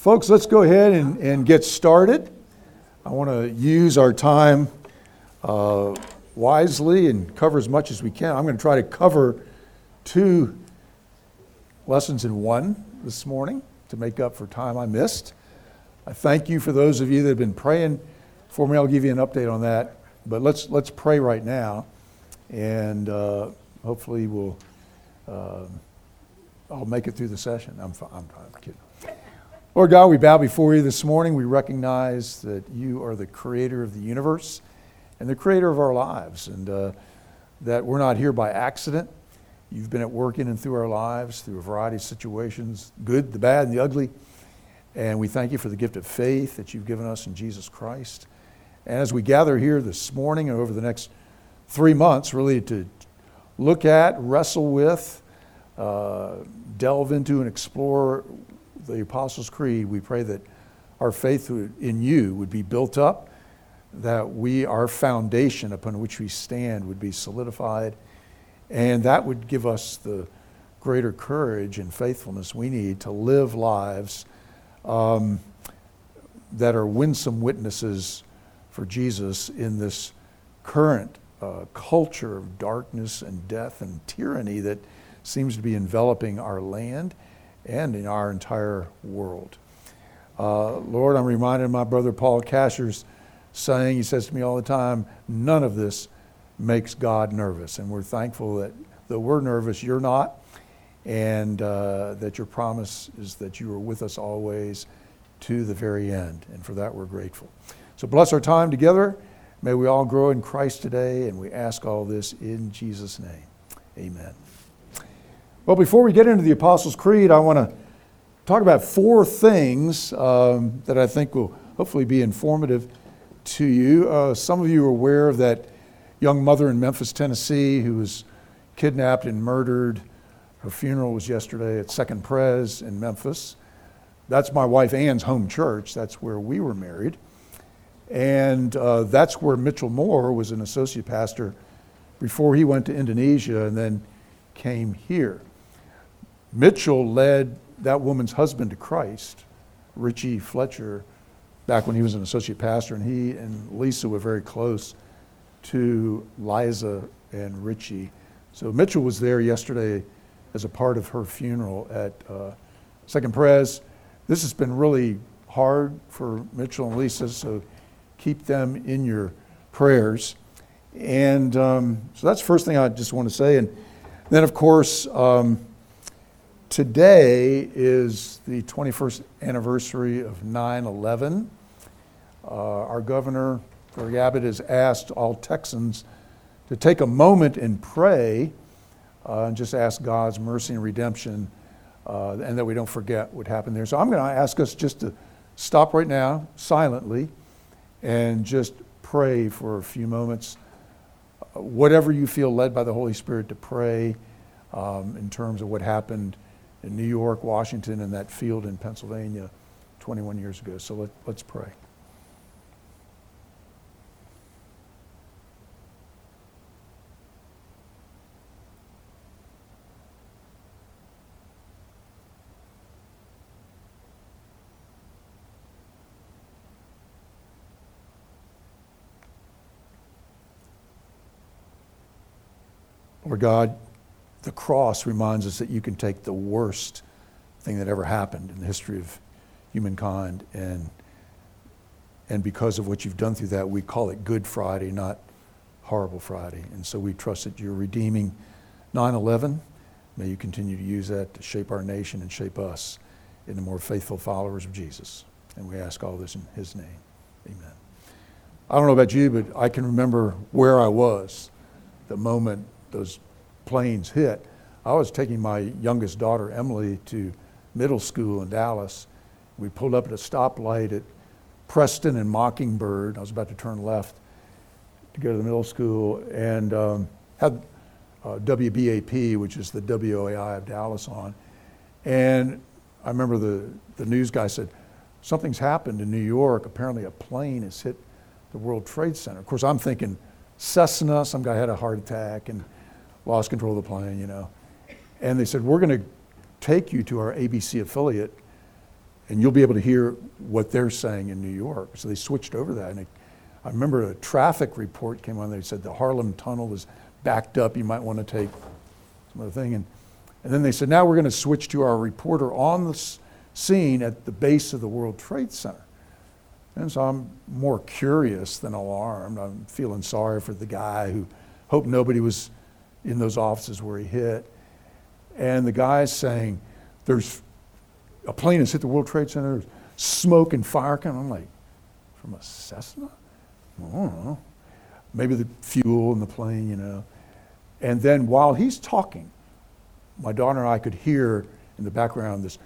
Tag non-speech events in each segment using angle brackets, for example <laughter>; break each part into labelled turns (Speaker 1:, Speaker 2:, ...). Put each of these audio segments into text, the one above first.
Speaker 1: Folks, let's go ahead and, and get started. I want to use our time uh, wisely and cover as much as we can. I'm going to try to cover two lessons in one this morning to make up for time I missed. I thank you for those of you that have been praying for me. I'll give you an update on that. But let's, let's pray right now, and uh, hopefully we'll, uh, I'll make it through the session. I'm, I'm, I'm kidding. Lord God, we bow before you this morning. We recognize that you are the creator of the universe and the creator of our lives, and uh, that we're not here by accident. You've been at work in and through our lives through a variety of situations, good, the bad, and the ugly. And we thank you for the gift of faith that you've given us in Jesus Christ. And as we gather here this morning and over the next three months, really to look at, wrestle with, uh, delve into, and explore the Apostles' Creed, we pray that our faith in you would be built up, that we, our foundation upon which we stand, would be solidified, and that would give us the greater courage and faithfulness we need to live lives um, that are winsome witnesses for Jesus in this current uh, culture of darkness and death and tyranny that seems to be enveloping our land and in our entire world. Uh, Lord, I'm reminded of my brother Paul Casher's saying, he says to me all the time, none of this makes God nervous. And we're thankful that though we're nervous, you're not, and uh, that your promise is that you are with us always to the very end. And for that, we're grateful. So bless our time together. May we all grow in Christ today, and we ask all this in Jesus' name. Amen. Well, before we get into the Apostles' Creed, I want to talk about four things um, that I think will hopefully be informative to you. Uh, some of you are aware of that young mother in Memphis, Tennessee, who was kidnapped and murdered. Her funeral was yesterday at Second Pres in Memphis. That's my wife Ann's home church. That's where we were married. And uh, that's where Mitchell Moore was an associate pastor before he went to Indonesia and then came here. Mitchell led that woman's husband to Christ, Richie Fletcher, back when he was an associate pastor, and he and Lisa were very close to Liza and Richie. So Mitchell was there yesterday as a part of her funeral at uh, Second Pres. This has been really hard for Mitchell and Lisa, so keep them in your prayers. And um, so that's the first thing I just want to say. And then, of course, um, Today is the 21st anniversary of 9 11. Uh, our governor, Greg Abbott, has asked all Texans to take a moment and pray uh, and just ask God's mercy and redemption uh, and that we don't forget what happened there. So I'm going to ask us just to stop right now silently and just pray for a few moments. Whatever you feel led by the Holy Spirit to pray um, in terms of what happened in New York, Washington, and that field in Pennsylvania 21 years ago. So let, let's pray. Lord God, the cross reminds us that you can take the worst thing that ever happened in the history of humankind and and because of what you've done through that we call it good friday not horrible friday. And so we trust that you're redeeming 9-11 may you continue to use that to shape our nation and shape us into more faithful followers of jesus. And we ask all this in his name. Amen. I don't know about you but i can remember where i was the moment those planes hit, I was taking my youngest daughter, Emily, to middle school in Dallas. We pulled up at a stoplight at Preston and Mockingbird. I was about to turn left to go to the middle school and um, had uh, WBAP, which is the WAI of Dallas, on. And I remember the, the news guy said, Something's happened in New York. Apparently, a plane has hit the World Trade Center. Of course, I'm thinking Cessna, some guy had a heart attack. And lost control of the plane, you know. And they said, We're going to take you to our ABC affiliate and you'll be able to hear what they're saying in New York. So they switched over that. And I remember a traffic report came on. They said the Harlem Tunnel is backed up. You might want to take some other thing. And, and then they said, now we're going to switch to our reporter on the scene at the base of the World Trade Center. And so I'm more curious than alarmed. I'm feeling sorry for the guy who hoped nobody was in those offices where he hit. And the guy's saying, there's a plane has hit the World Trade Center, there's smoke and fire coming. I'm like, from a Cessna? I don't know. Maybe the fuel in the plane, you know. And then while he's talking, my daughter and I could hear in the background this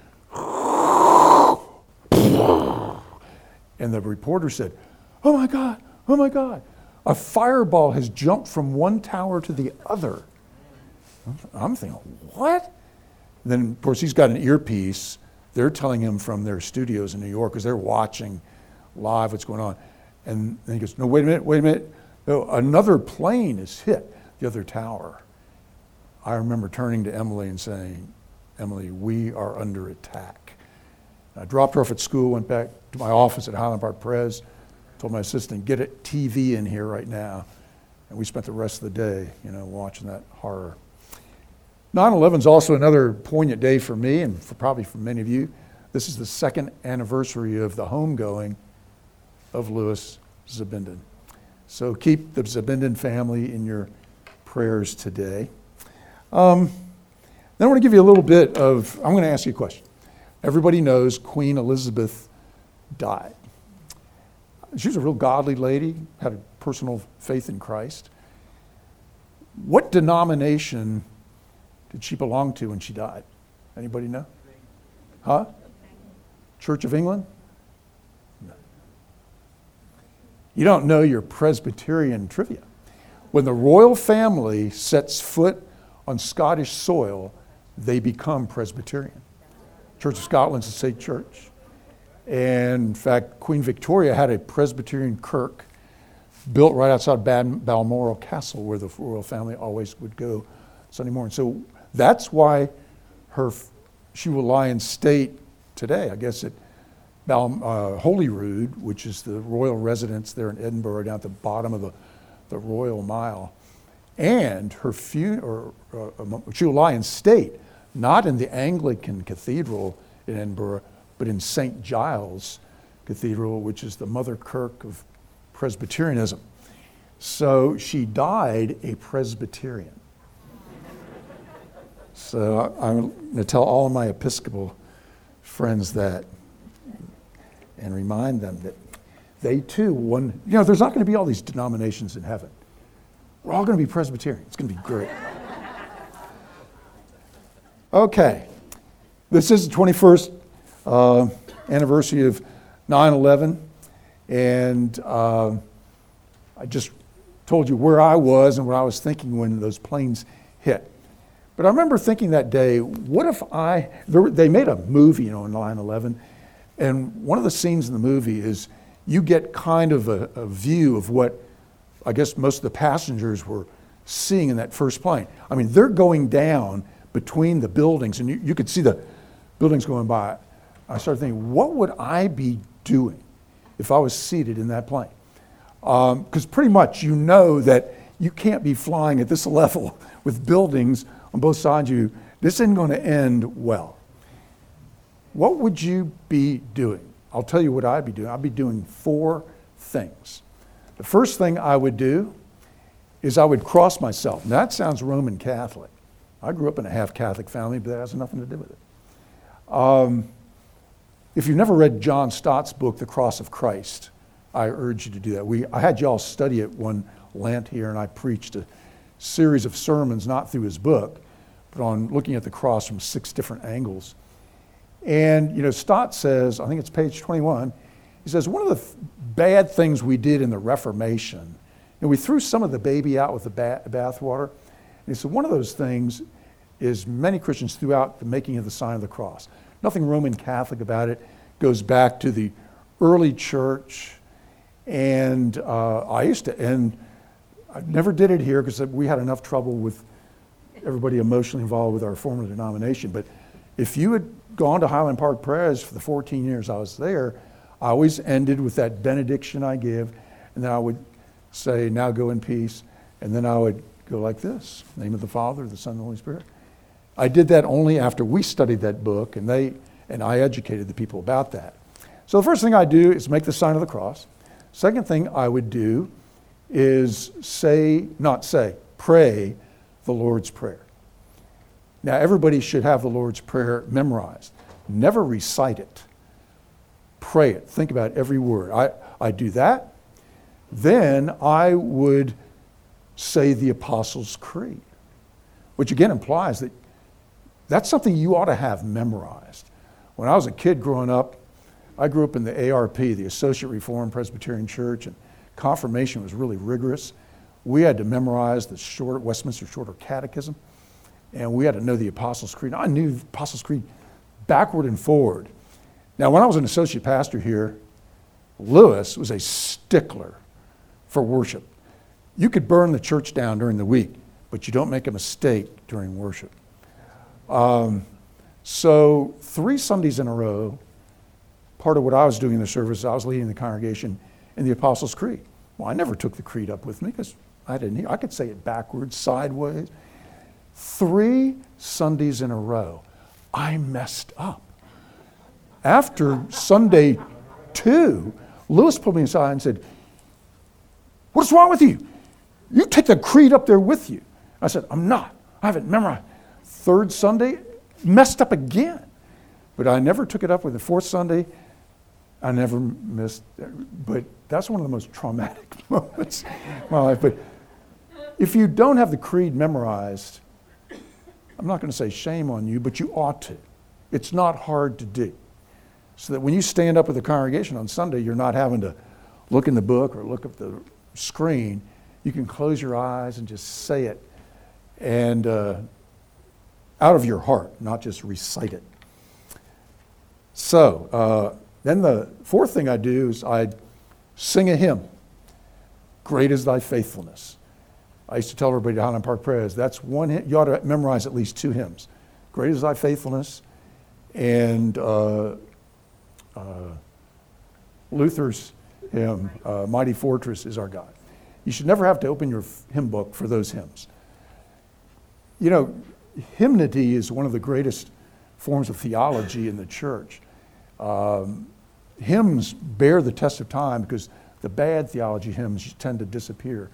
Speaker 1: and the reporter said, Oh my God, oh my God, a fireball has jumped from one tower to the other. I'm thinking, what? Then, of course, he's got an earpiece. They're telling him from their studios in New York because they're watching live what's going on. And then he goes, No, wait a minute, wait a minute. No, another plane has hit the other tower. I remember turning to Emily and saying, Emily, we are under attack. I dropped her off at school, went back to my office at Highland Park Pres, told my assistant, get a TV in here right now. And we spent the rest of the day, you know, watching that horror. 9-11 is also another poignant day for me and for probably for many of you. This is the second anniversary of the homegoing of Louis Zabinden. So keep the Zabinden family in your prayers today. Um, then I want to give you a little bit of, I'm going to ask you a question. Everybody knows Queen Elizabeth died. She was a real godly lady, had a personal faith in Christ. What denomination did she belong to when she died? Anybody know? Huh? Church of England? No. You don't know your Presbyterian trivia. When the royal family sets foot on Scottish soil, they become Presbyterian. Church of Scotland's a state church. And in fact, Queen Victoria had a Presbyterian kirk built right outside Balmoral Castle, where the royal family always would go Sunday morning. So that's why her she will lie in state today. I guess at Bal, uh, Holyrood, which is the royal residence there in Edinburgh, down at the bottom of the, the Royal Mile, and her funeral, uh, uh she will lie in state not in the Anglican Cathedral in Edinburgh, but in St. Giles Cathedral, which is the mother kirk of Presbyterianism. So she died a Presbyterian. so I'm going to tell all of my Episcopal friends that and remind them that they too, one, you know, there's not going to be all these denominations in heaven. We're all going to be Presbyterian. It's going to be great. Okay, this is the 21st uh, anniversary of 9 11, and uh, I just told you where I was and what I was thinking when those planes hit. But I remember thinking that day, what if I, they made a movie, you know, on 9 11, and one of the scenes in the movie is you get kind of a, a view of what I guess most of the passengers were seeing in that first plane. I mean, they're going down between the buildings, and you, you could see the buildings going by. I started thinking, what would I be doing if I was seated in that plane? Because um, pretty much you know that you can't be flying at this <laughs> level with buildings on both sides of you. This isn't going to end well. What would you be doing? I'll tell you what I'd be doing. I'd be doing four things. The first thing I would do is I would cross myself. Now, that sounds Roman Catholic. I grew up in a half Catholic family, but that has nothing to do with it. Um, if you've never read John Stott's book, The Cross of Christ, I urge you to do that. We, I had y'all study it one Lent here, and I preached a series of sermons, not through his book, but on looking at the cross from six different angles. And, you know, Stott says, I think it's page 21, he says, one of the th- bad things we did in the Reformation, and we threw some of the baby out with the ba- bathwater. And he said, one of those things is many Christians throughout the making of the sign of the cross. Nothing Roman Catholic about it. Goes back to the early church. And uh, I used to, and I never did it here because we had enough trouble with everybody emotionally involved with our former denomination. But if you had gone to Highland Park Pres for the 14 years I was there, I always ended with that benediction I give, and then I would say, Now go in peace. And then I would go like this name of the Father, the Son, and the Holy Spirit. I did that only after we studied that book, and, they, and I educated the people about that. So the first thing I do is make the sign of the cross. Second thing I would do is say, not say, pray the Lord's Prayer. Now, everybody should have the Lord's Prayer memorized. Never recite it. Pray it. Think about every word. I, I do that. Then I would say the Apostles' Creed, which again implies that that's something you ought to have memorized. When I was a kid growing up, I grew up in the ARP, the Associate Reformed Presbyterian Church, and confirmation was really rigorous. We had to memorize the short, Westminster Shorter Catechism, and we had to know the Apostles' Creed. I knew the Apostles' Creed backward and forward. Now, when I was an associate pastor here, Lewis was a stickler for worship. You could burn the church down during the week, but you don't make a mistake during worship. Um, so, three Sundays in a row, part of what I was doing in the service, I was leading the congregation in the Apostles' Creed. Well, I never took the creed up with me because I didn't. I could say it backwards, sideways. Three Sundays in a row, I messed up. After Sunday two, Lewis pulled me aside and said, What's wrong with you? You take the creed up there with you. I said, I'm not. I haven't memorized. Third Sunday, messed up again. But I never took it up with the fourth Sunday. I never missed, but that's one of the most traumatic <laughs> moments in my life. But if you don't have the creed memorized, I'm not going to say shame on you, but you ought to. It's not hard to do. So that when you stand up with the congregation on Sunday, you're not having to look in the book or look at the screen. You can close your eyes and just say it and uh, out of your heart, not just recite it. So, uh, then the fourth thing I do is I sing a hymn. Great is thy faithfulness. I used to tell everybody at Highland Park Pres that's one, you ought to memorize at least two hymns. Great is thy faithfulness, and uh, uh, Luther's hymn, uh, Mighty Fortress is our God. You should never have to open your hymn book for those hymns. You know, hymnody is one of the greatest forms of theology in the church. Um, hymns bear the test of time because the bad theology hymns tend to disappear.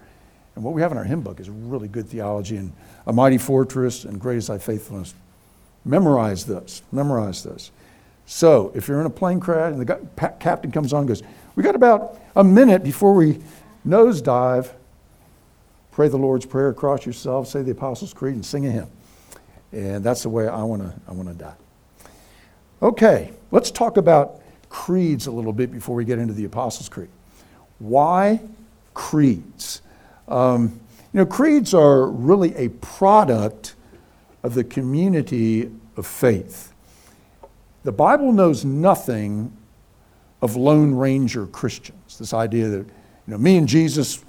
Speaker 1: And what we have in our hymn book is really good theology and a mighty fortress and great is thy faithfulness. Memorize this. Memorize this. So if you're in a plane crash and the captain comes on and goes, We got about a minute before we nosedive, pray the Lord's Prayer cross yourself, say the Apostles' Creed, and sing a hymn. And that's the way I want to I wanna die. Okay, let's talk about creeds a little bit before we get into the Apostles' Creed. Why creeds? Um, you know, creeds are really a product of the community of faith. The Bible knows nothing of Lone Ranger Christians. This idea that, you know, me and Jesus,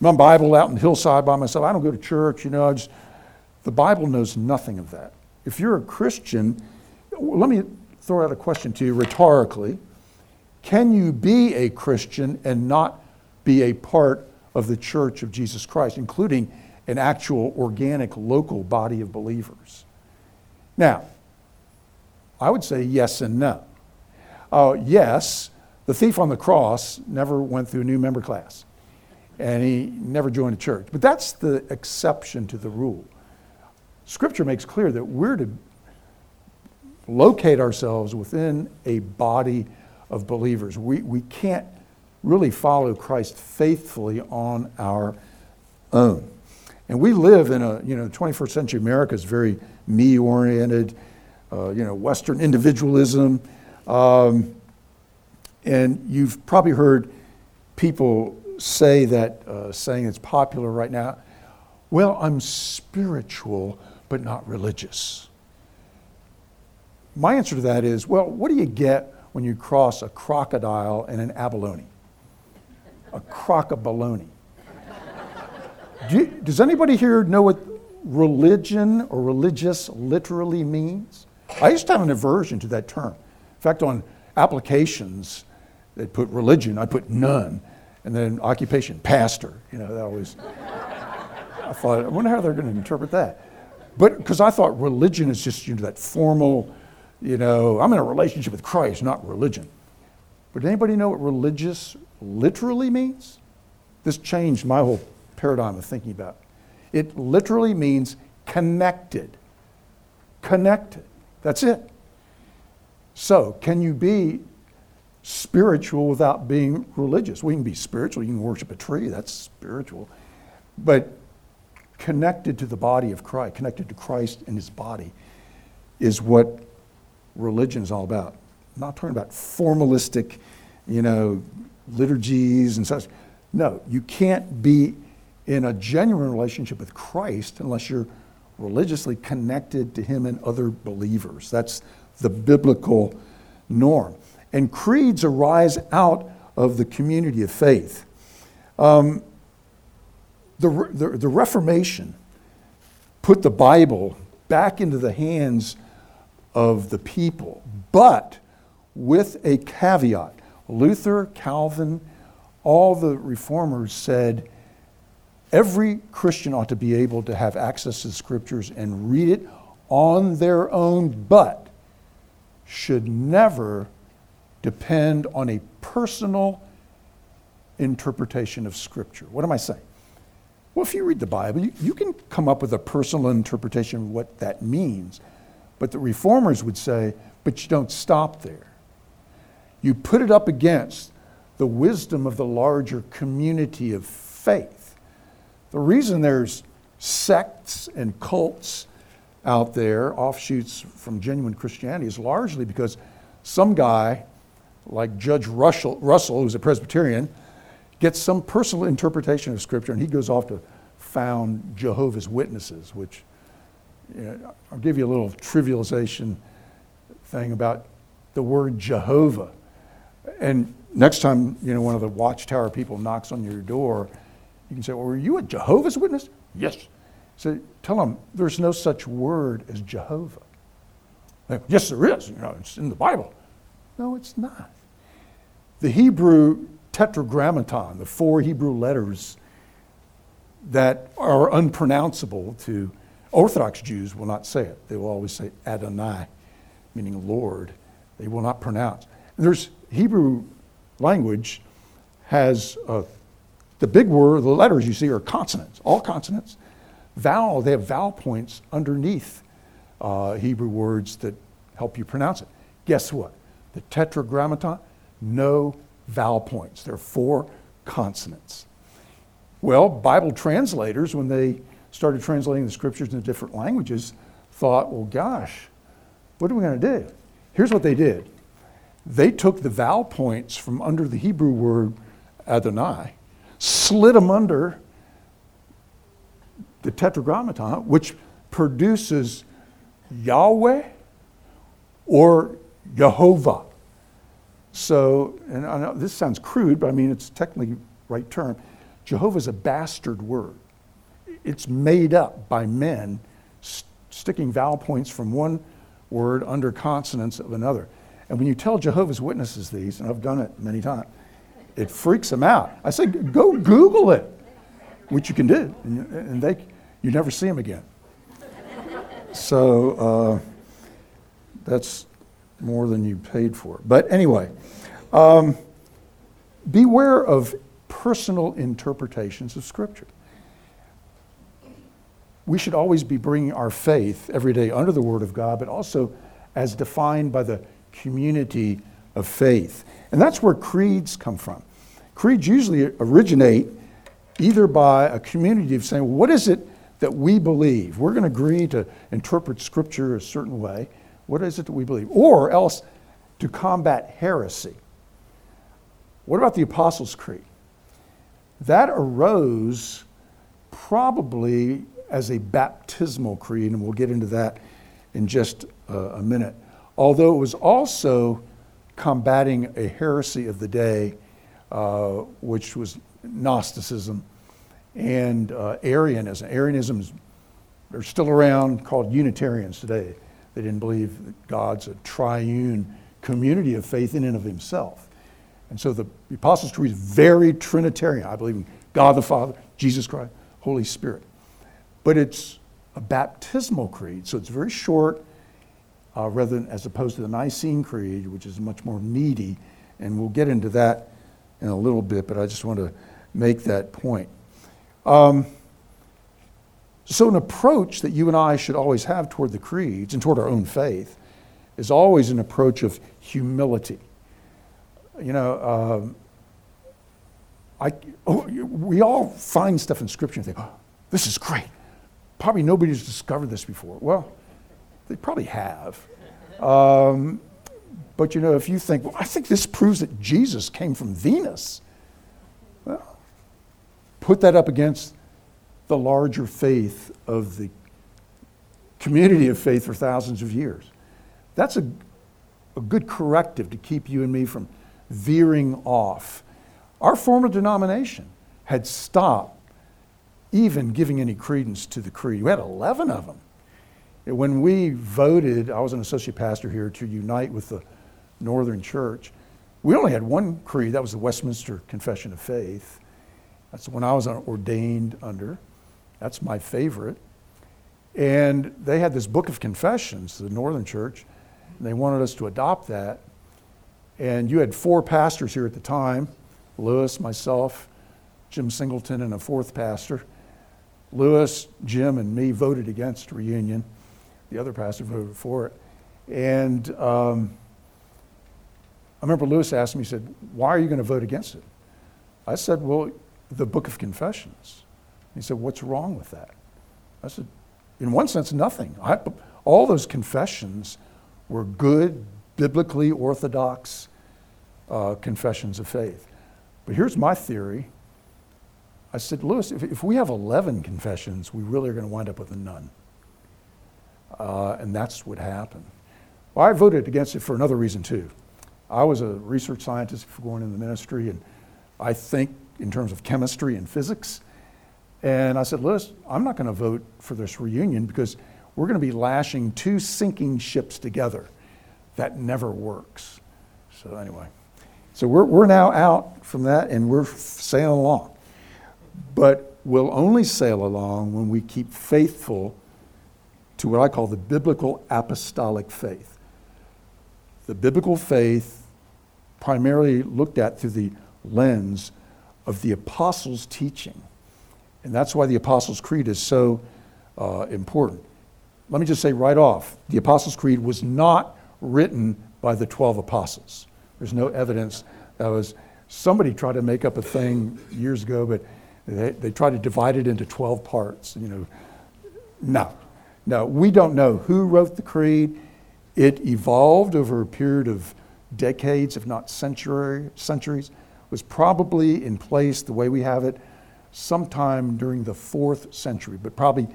Speaker 1: my Bible out in the hillside by myself, I don't go to church, you know, I just, the Bible knows nothing of that. If you're a Christian, let me throw out a question to you rhetorically. Can you be a Christian and not be a part of the church of Jesus Christ, including an actual organic local body of believers? Now, I would say yes and no. Uh, yes, the thief on the cross never went through a new member class, and he never joined a church. But that's the exception to the rule. Scripture makes clear that we're to locate ourselves within a body of believers. We, we can't really follow Christ faithfully on our own. And we live in a, you know, 21st century America is very me oriented, uh, you know, Western individualism. Um, and you've probably heard people say that uh, saying that's popular right now well, I'm spiritual, but not religious. My answer to that is well, what do you get when you cross a crocodile and an abalone? A crocabalone. Do does anybody here know what religion or religious literally means? I used to have an aversion to that term. In fact, on applications, they put religion, I put none, and then occupation, pastor. You know, that always. I thought, I wonder how they're going to interpret that. But because I thought religion is just you know, that formal, you know, I'm in a relationship with Christ, not religion. But did anybody know what religious literally means? This changed my whole paradigm of thinking about it. It literally means connected. Connected. That's it. So, can you be spiritual without being religious? We can be spiritual. You can worship a tree, that's spiritual. But connected to the body of Christ, connected to Christ and his body, is what religion is all about. I'm not talking about formalistic, you know, liturgies and such. No, you can't be in a genuine relationship with Christ unless you're religiously connected to him and other believers. That's the biblical norm. And creeds arise out of the community of faith. Um, the, the, the Reformation put the Bible back into the hands of the people, but with a caveat. Luther, Calvin, all the reformers said every Christian ought to be able to have access to the scriptures and read it on their own, but should never depend on a personal interpretation of scripture. What am I saying? Well, if you read the Bible, you, you can come up with a personal interpretation of what that means. But the reformers would say, but you don't stop there. You put it up against the wisdom of the larger community of faith. The reason there's sects and cults out there, offshoots from genuine Christianity, is largely because some guy, like Judge Russell, Russell who's a Presbyterian, gets some personal interpretation of Scripture and he goes off to found Jehovah's Witnesses, which you know, I'll give you a little trivialization thing about the word Jehovah. And next time, you know, one of the watchtower people knocks on your door, you can say, Well, were you a Jehovah's Witness? Yes. So tell them there's no such word as Jehovah. Like, yes, there is. You know, it's in the Bible. No, it's not. The Hebrew tetragrammaton, the four Hebrew letters that are unpronounceable to Orthodox Jews will not say it. They will always say Adonai, meaning Lord. They will not pronounce. There's Hebrew language has uh, the big word, the letters you see are consonants, all consonants. Vowel, they have vowel points underneath uh, Hebrew words that help you pronounce it. Guess what? The tetragrammaton, no vowel points. There are four consonants. Well, Bible translators, when they started translating the scriptures into different languages, thought, well, gosh, what are we going to do? Here's what they did they took the vowel points from under the Hebrew word Adonai, slid them under the tetragrammaton, which produces Yahweh or Jehovah. So, and I know this sounds crude, but I mean it's technically right term. Jehovah is a bastard word. It's made up by men st- sticking vowel points from one word under consonants of another. And when you tell Jehovah's Witnesses these, and I've done it many times, it freaks them out. I say, go Google it, which you can do, and they, you never see them again. So uh, that's more than you paid for. But anyway, um, beware of personal interpretations of Scripture. We should always be bringing our faith every day under the Word of God, but also as defined by the community of faith. And that's where creeds come from. Creeds usually originate either by a community of saying, what is it that we believe? We're going to agree to interpret Scripture a certain way. What is it that we believe? Or else to combat heresy. What about the Apostles' Creed? That arose probably as a baptismal creed, and we'll get into that in just a minute. Although it was also combating a heresy of the day, uh, which was Gnosticism and uh, Arianism. Arianism is, they're still around, called Unitarians today. They didn't believe that God's a triune community of faith in and of himself. And so the Apostles' Creed is very Trinitarian. I believe in God the Father, Jesus Christ, Holy Spirit. But it's a baptismal creed, so it's very short, uh, rather than as opposed to the Nicene Creed, which is much more meaty. And we'll get into that in a little bit, but I just want to make that point. Um, so, an approach that you and I should always have toward the creeds and toward our own faith is always an approach of humility. You know, um, I, oh, we all find stuff in Scripture and think, oh, this is great. Probably nobody's discovered this before. Well, they probably have. Um, but you know, if you think, well, I think this proves that Jesus came from Venus, well, put that up against the larger faith of the community of faith for thousands of years. That's a, a good corrective to keep you and me from veering off. Our former denomination had stopped even giving any credence to the creed. We had 11 of them. When we voted, I was an associate pastor here to unite with the Northern Church. We only had one creed, that was the Westminster Confession of Faith. That's the one I was ordained under. That's my favorite. And they had this book of confessions, the Northern Church, and they wanted us to adopt that. And you had four pastors here at the time Lewis, myself, Jim Singleton, and a fourth pastor. Lewis, Jim, and me voted against reunion. The other pastor voted for it. And um, I remember Lewis asked me, he said, Why are you going to vote against it? I said, Well, the Book of Confessions. He said, What's wrong with that? I said, In one sense, nothing. I, all those confessions were good, biblically orthodox uh, confessions of faith. But here's my theory. I said, Lewis, if, if we have 11 confessions, we really are going to wind up with a none. Uh, and that's what happened. Well, I voted against it for another reason, too. I was a research scientist before going into the ministry, and I think in terms of chemistry and physics. And I said, Lewis, I'm not going to vote for this reunion because we're going to be lashing two sinking ships together. That never works. So, anyway, so we're, we're now out from that and we're sailing along. But we'll only sail along when we keep faithful to what I call the biblical apostolic faith. The biblical faith, primarily looked at through the lens of the apostles' teaching. And that's why the Apostles' Creed is so uh, important. Let me just say right off the Apostles' Creed was not written by the 12 apostles. There's no evidence that was, somebody tried to make up a thing years ago, but they, they tried to divide it into 12 parts. You know, no, no, we don't know who wrote the creed. It evolved over a period of decades, if not century, centuries, was probably in place the way we have it sometime during the fourth century, but probably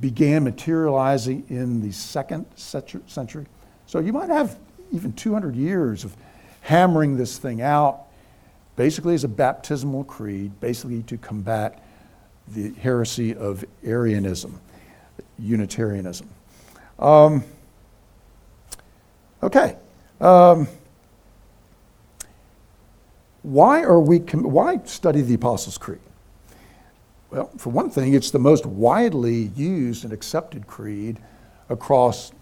Speaker 1: began materializing in the second century. So you might have even 200 years of hammering this thing out, basically as a baptismal creed, basically to combat the heresy of Arianism, Unitarianism. Um, okay. Um, why are we? Why study the Apostles' Creed? Well, for one thing, it's the most widely used and accepted creed across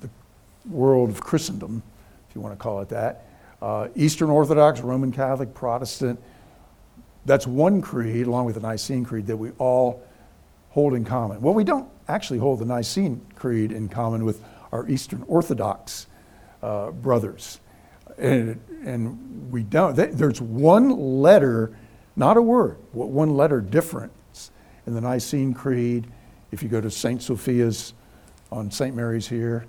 Speaker 1: the world of Christendom, if you want to call it that. Uh, Eastern Orthodox, Roman Catholic, Protestant. That's one creed, along with the Nicene Creed, that we all hold in common. Well, we don't actually hold the Nicene Creed in common with our Eastern Orthodox uh, brothers. And, and we don't. There's one letter not a word, one letter difference in the Nicene Creed. If you go to St. Sophia's on St. Mary's here,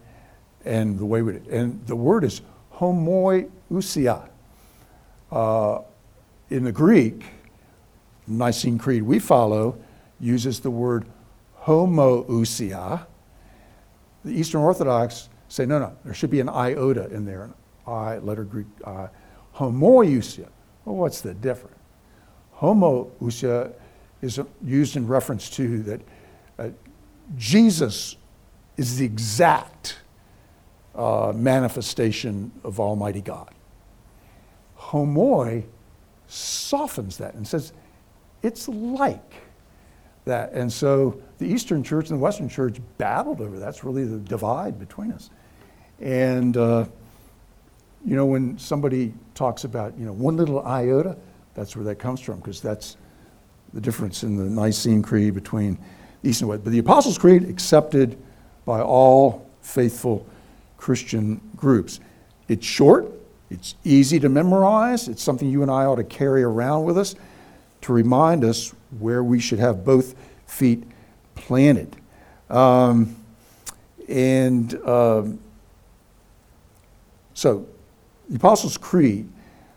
Speaker 1: and the way we, and the word is homoousia. Uh, in the Greek, Nicene Creed we follow uses the word homoousia. The Eastern Orthodox say, no, no, there should be an iota in there, an I, letter Greek I. Homoiousia. Well, what's the difference? Homoousia is used in reference to that uh, Jesus is the exact uh, manifestation of Almighty God. Homoi softens that and says, it's like that. And so the Eastern Church and the Western Church battled over that. That's really the divide between us. And, uh, you know, when somebody talks about, you know, one little iota, that's where that comes from, because that's the difference in the Nicene Creed between East and West. But the Apostles' Creed accepted by all faithful Christian groups. It's short, it's easy to memorize, it's something you and I ought to carry around with us to remind us where we should have both feet planted. Um, and um, so, the Apostles' Creed,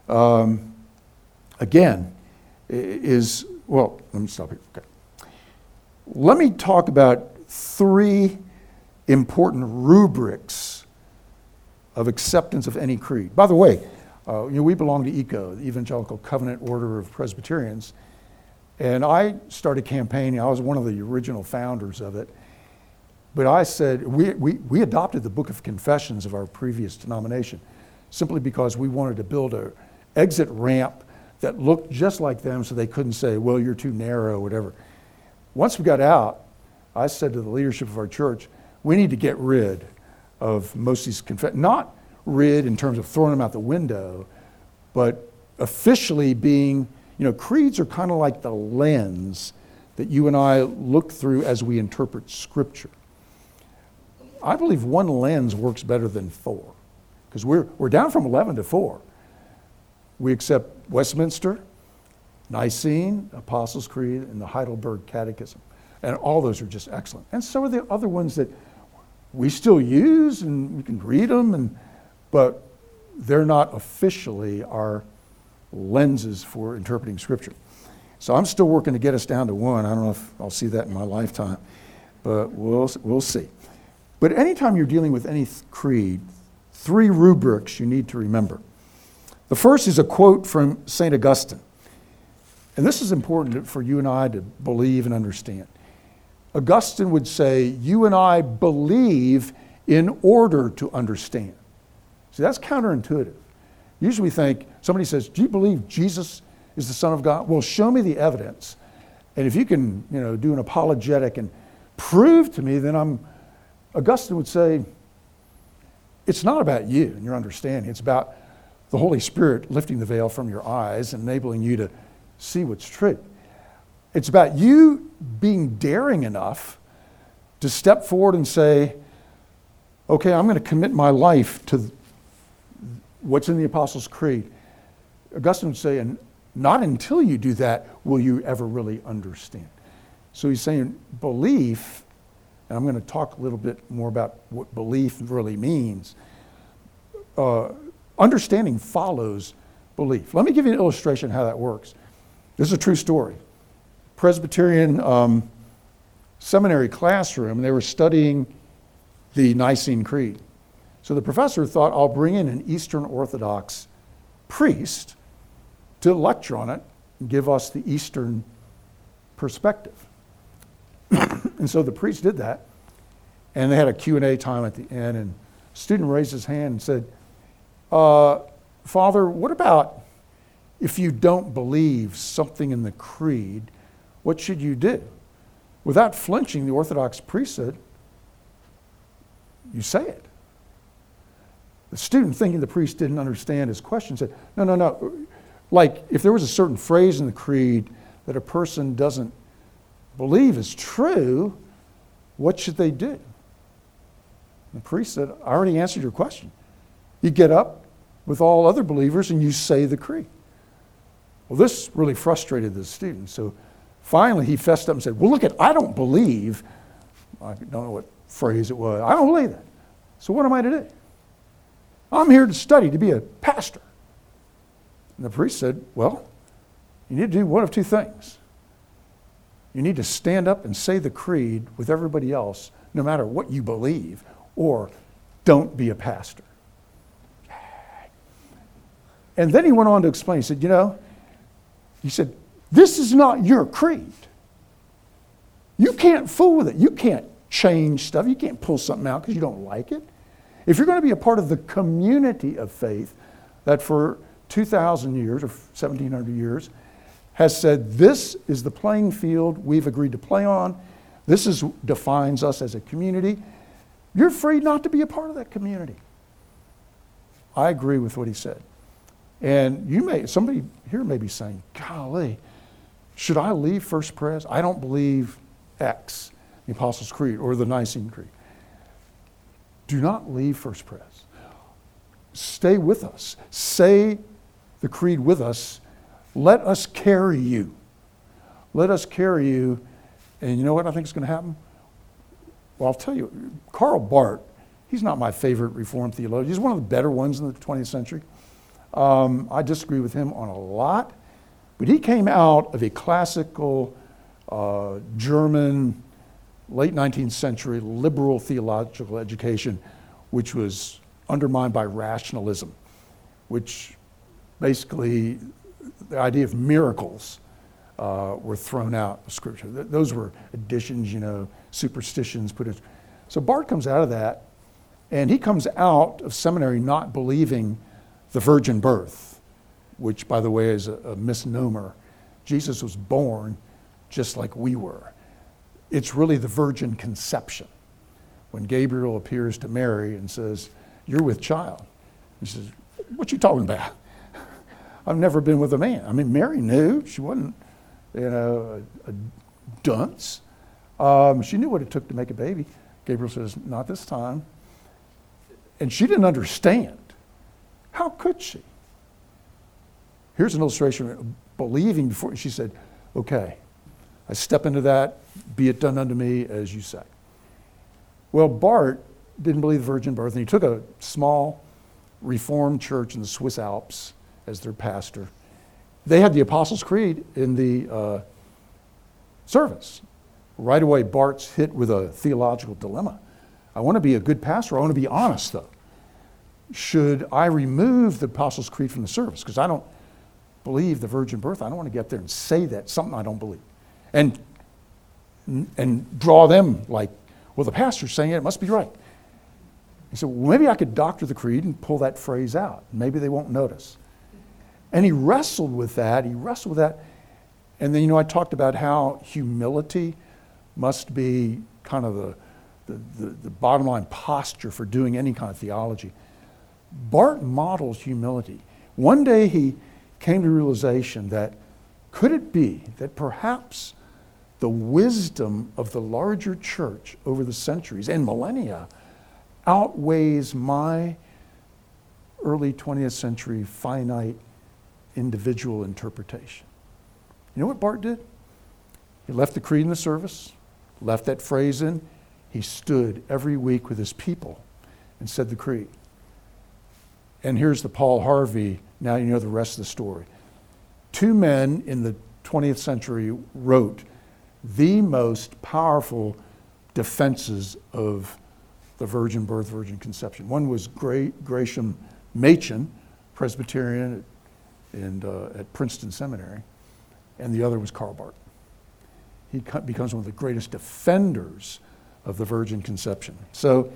Speaker 1: um, again, is, well, let me stop here. Okay. Let me talk about three important rubrics of acceptance of any creed. By the way, uh, you know, we belong to ECO, the Evangelical Covenant Order of Presbyterians, and I started campaigning. I was one of the original founders of it. But I said, we, we, we adopted the Book of Confessions of our previous denomination simply because we wanted to build an exit ramp that looked just like them so they couldn't say, well, you're too narrow, whatever. Once we got out, I said to the leadership of our church, we need to get rid of most of these confessions. Not rid in terms of throwing them out the window, but officially being, you know, creeds are kind of like the lens that you and I look through as we interpret Scripture. I believe one lens works better than four, because we're, we're down from 11 to four. We accept Westminster, Nicene, Apostles' Creed, and the Heidelberg Catechism. And all those are just excellent. And so are the other ones that we still use, and we can read them, and, but they're not officially our lenses for interpreting Scripture. So I'm still working to get us down to one. I don't know if I'll see that in my lifetime, but we'll, we'll see. But anytime you're dealing with any creed, three rubrics you need to remember. The first is a quote from St. Augustine. And this is important for you and I to believe and understand. Augustine would say, You and I believe in order to understand. See, that's counterintuitive. Usually we think, somebody says, Do you believe Jesus is the Son of God? Well, show me the evidence. And if you can, you know, do an apologetic and prove to me, then I'm, Augustine would say, it's not about you and your understanding. It's about the Holy Spirit lifting the veil from your eyes and enabling you to see what's true. It's about you being daring enough to step forward and say, okay, I'm going to commit my life to what's in the Apostles' Creed. Augustine would say, and not until you do that will you ever really understand. So he's saying belief, and I'm going to talk a little bit more about what belief really means. Uh, understanding follows belief. Let me give you an illustration how that works. This is a true story. Presbyterian um, seminary classroom, and they were studying the Nicene Creed. So the professor thought, I'll bring in an Eastern Orthodox priest to lecture on it and give us the Eastern perspective. <coughs> and so the priest did that, and they had a Q&A time at the end, and a student raised his hand and said, uh, Father, what about if you don't believe something in the creed what should you do? Without flinching, the Orthodox priest said, You say it. The student, thinking the priest didn't understand his question, said, No, no, no. Like if there was a certain phrase in the creed that a person doesn't believe is true, what should they do? The priest said, I already answered your question. You get up with all other believers and you say the creed. Well, this really frustrated the student. So Finally, he fessed up and said, Well, look at, I don't believe, I don't know what phrase it was, I don't believe that. So what am I to do? I'm here to study, to be a pastor. And the priest said, Well, you need to do one of two things. You need to stand up and say the creed with everybody else, no matter what you believe, or don't be a pastor. And then he went on to explain. He said, You know, he said, this is not your creed. You can't fool with it. You can't change stuff. You can't pull something out because you don't like it. If you're going to be a part of the community of faith that for 2,000 years or 1,700 years has said this is the playing field we've agreed to play on, this is, defines us as a community, you're free not to be a part of that community. I agree with what he said. And you may, somebody here may be saying, golly, should I leave First Pres? I don't believe X, the Apostles' Creed or the Nicene Creed. Do not leave First Pres. Stay with us. Say the creed with us. Let us carry you. Let us carry you. And you know what I think is going to happen? Well, I'll tell you, Karl Barth, he's not my favorite Reformed theologian. He's one of the better ones in the 20th century. Um, I disagree with him on a lot, but he came out of a classical uh, German, late 19th century liberal theological education, which was undermined by rationalism, which basically the idea of miracles uh, were thrown out of Scripture. Th- those were additions, you know, superstitions put in. So Barth comes out of that, and he comes out of seminary not believing the virgin birth, which, by the way, is a, a misnomer. Jesus was born just like we were. It's really the virgin conception. When Gabriel appears to Mary and says, You're with child, he says, What you talking about? <laughs> I've never been with a man. I mean, Mary knew. She wasn't, you know, a, a dunce. Um, she knew what it took to make a baby. Gabriel says, Not this time. And she didn't understand. How could she? Here's an illustration of believing before. She said, Okay, I step into that, be it done unto me as you say. Well, Barth didn't believe the virgin birth, and he took a small Reformed church in the Swiss Alps as their pastor. They had the Apostles' Creed in the uh, service. Right away, Barth's hit with a theological dilemma. I want to be a good pastor. I want to be honest, though. Should I remove the Apostles' Creed from the service? Because I don't believe the virgin birth. I don't want to get there and say that, something I don't believe. And, and draw them like, well, the pastor's saying it, it must be right. He said, well, maybe I could doctor the creed and pull that phrase out. Maybe they won't notice. And he wrestled with that. He wrestled with that. And then, you know, I talked about how humility must be kind of the, the, the, the bottom line posture for doing any kind of theology. Barth models humility. One day he came to realization that could it be that perhaps the wisdom of the larger church over the centuries and millennia outweighs my early 20th century finite individual interpretation. You know what Barth did? He left the creed in the service, left that phrase in. He stood every week with his people and said the creed. And here's the Paul Harvey, now you know the rest of the story. Two men in the 20th century wrote the most powerful defenses of the virgin birth, virgin conception. One was Gresham Machen, Presbyterian and, uh, at Princeton Seminary, and the other was Karl Barth. He becomes one of the greatest defenders of the virgin conception. So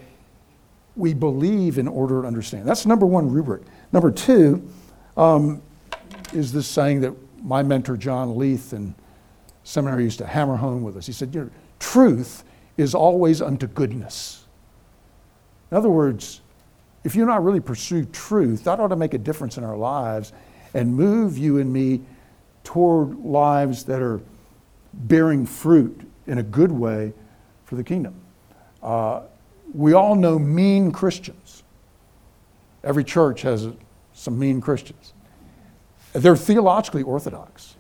Speaker 1: we believe in order to understand. That's number one rubric. Number two um, is this saying that my mentor John Leith in seminary used to hammer home with us. He said, you know, truth is always unto goodness. In other words, if you not really pursue truth, that ought to make a difference in our lives and move you and me toward lives that are bearing fruit in a good way for the kingdom. Uh, we all know mean Christians. Every church has some mean Christians. They're theologically orthodox.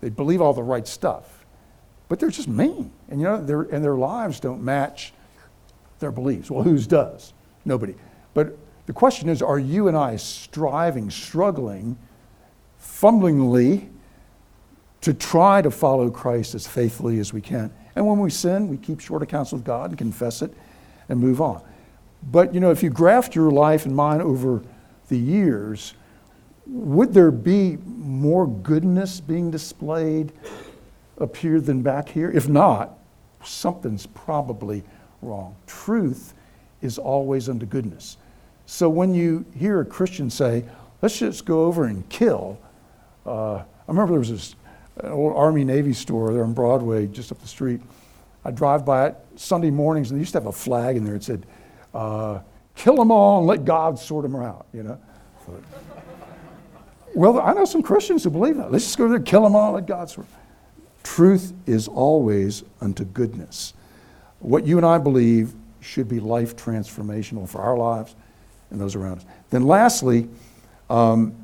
Speaker 1: They believe all the right stuff, but they're just mean. And you know, and their lives don't match their beliefs. Well, whose does? Nobody. But the question is are you and I striving, struggling, fumblingly to try to follow Christ as faithfully as we can? And when we sin, we keep short accounts with God and confess it and move on. But you know, if you graft your life and mine over the years, would there be more goodness being displayed up here than back here? If not, something's probably wrong. Truth is always unto goodness. So when you hear a Christian say, let's just go over and kill, uh, I remember there was this old Army Navy store there on Broadway, just up the street. I drive by it Sunday mornings, and they used to have a flag in there that said, uh, kill them all and let God sort them out, you know? well, I know some Christians who believe that. Let's just go there, kill them all, let God sort Truth is always unto goodness. What you and I believe should be life transformational for our lives and those around us. Then, lastly, um,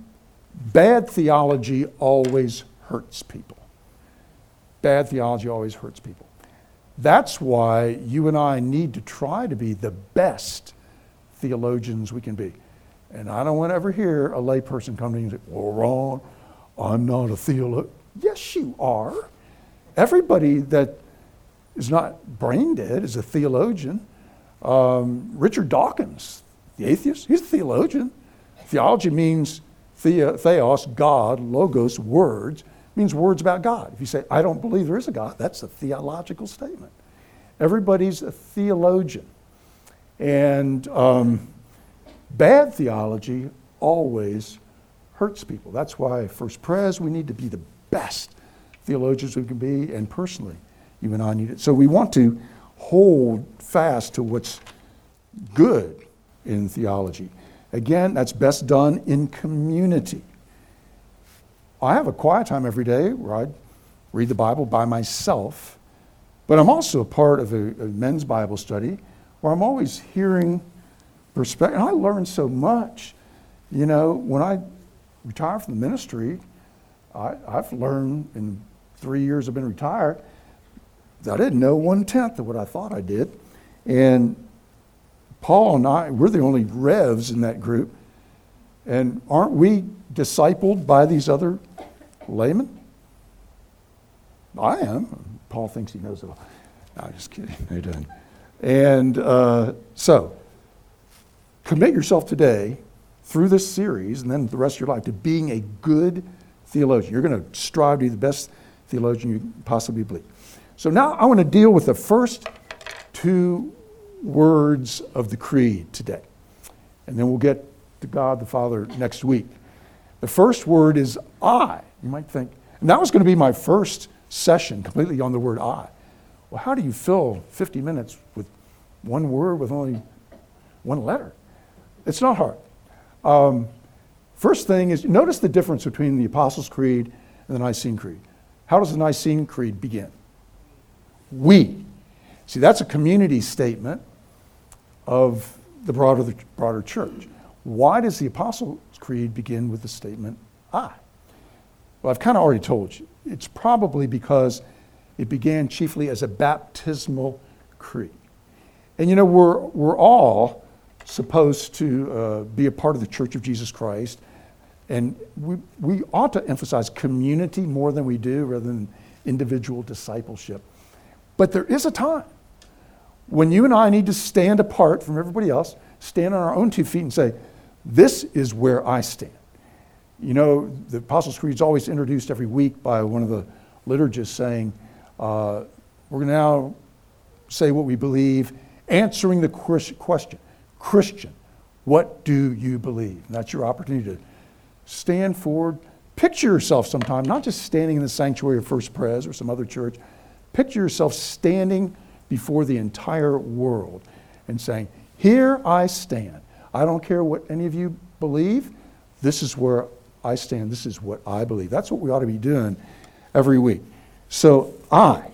Speaker 1: bad theology always hurts people. Bad theology always hurts people. That's why you and I need to try to be the best theologians we can be. And I don't want to ever hear a layperson come to me and say, Well, Ron, I'm not a theologian. Yes, you are. Everybody that is not brain dead is a theologian. Um, Richard Dawkins, the atheist, he's a theologian. Theology means theos, God, logos, words, means words about God. If you say, I don't believe there is a God, that's a theological statement. Everybody's a theologian. And um, bad theology always hurts people. That's why, First Pres, we need to be the best theologians we can be, and personally, you and I need it. So we want to hold fast to what's good in theology. Again, that's best done in community. I have a quiet time every day where I read the Bible by myself, but I'm also a part of a, a men's Bible study where I'm always hearing perspective. And I learn so much. You know, when I retire from the ministry, I, have learned in three years I've been retired, that I didn't know one tenth of what I thought I did. And Paul and I, we're the only revs in that group. And aren't we discipled by these other laymen? I am. Paul thinks he knows it all. No, I'm just kidding. <laughs> He doesn't. And uh, so, commit yourself today through this series and then the rest of your life to being a good theologian. You're going to strive to be the best theologian you possibly be. So now I want to deal with the first two words of the creed today. And then we'll get to God the Father next week. The first word is I. You might think, and that was going to be my first session completely on the word I. Well, how do you fill 50 minutes with one word with only one letter? It's not hard. Um, first thing is notice the difference between the Apostles' Creed and the Nicene Creed. How does the Nicene Creed begin? We. See, that's a community statement of the broader, the broader church. Why does the Apostles' Creed begin with the statement I? Well, I've kind of already told you. It's probably because it began chiefly as a baptismal creed. And you know, we're, we're all supposed to uh, be a part of the Church of Jesus Christ and we, we ought to emphasize community more than we do rather than individual discipleship. But there is a time when you and I need to stand apart from everybody else, stand on our own two feet and say, This is where I stand. You know, the Apostles' Creed is always introduced every week by one of the liturgists saying, uh, We're to now say what we believe, answering the question Christian, what do you believe? And that's your opportunity to stand forward. Picture yourself sometime, not just standing in the sanctuary of First Pres or some other church. Picture yourself standing before the entire world and saying, Here I stand. I don't care what any of you believe. This is where I stand. This is what I believe. That's what we ought to be doing every week. So I,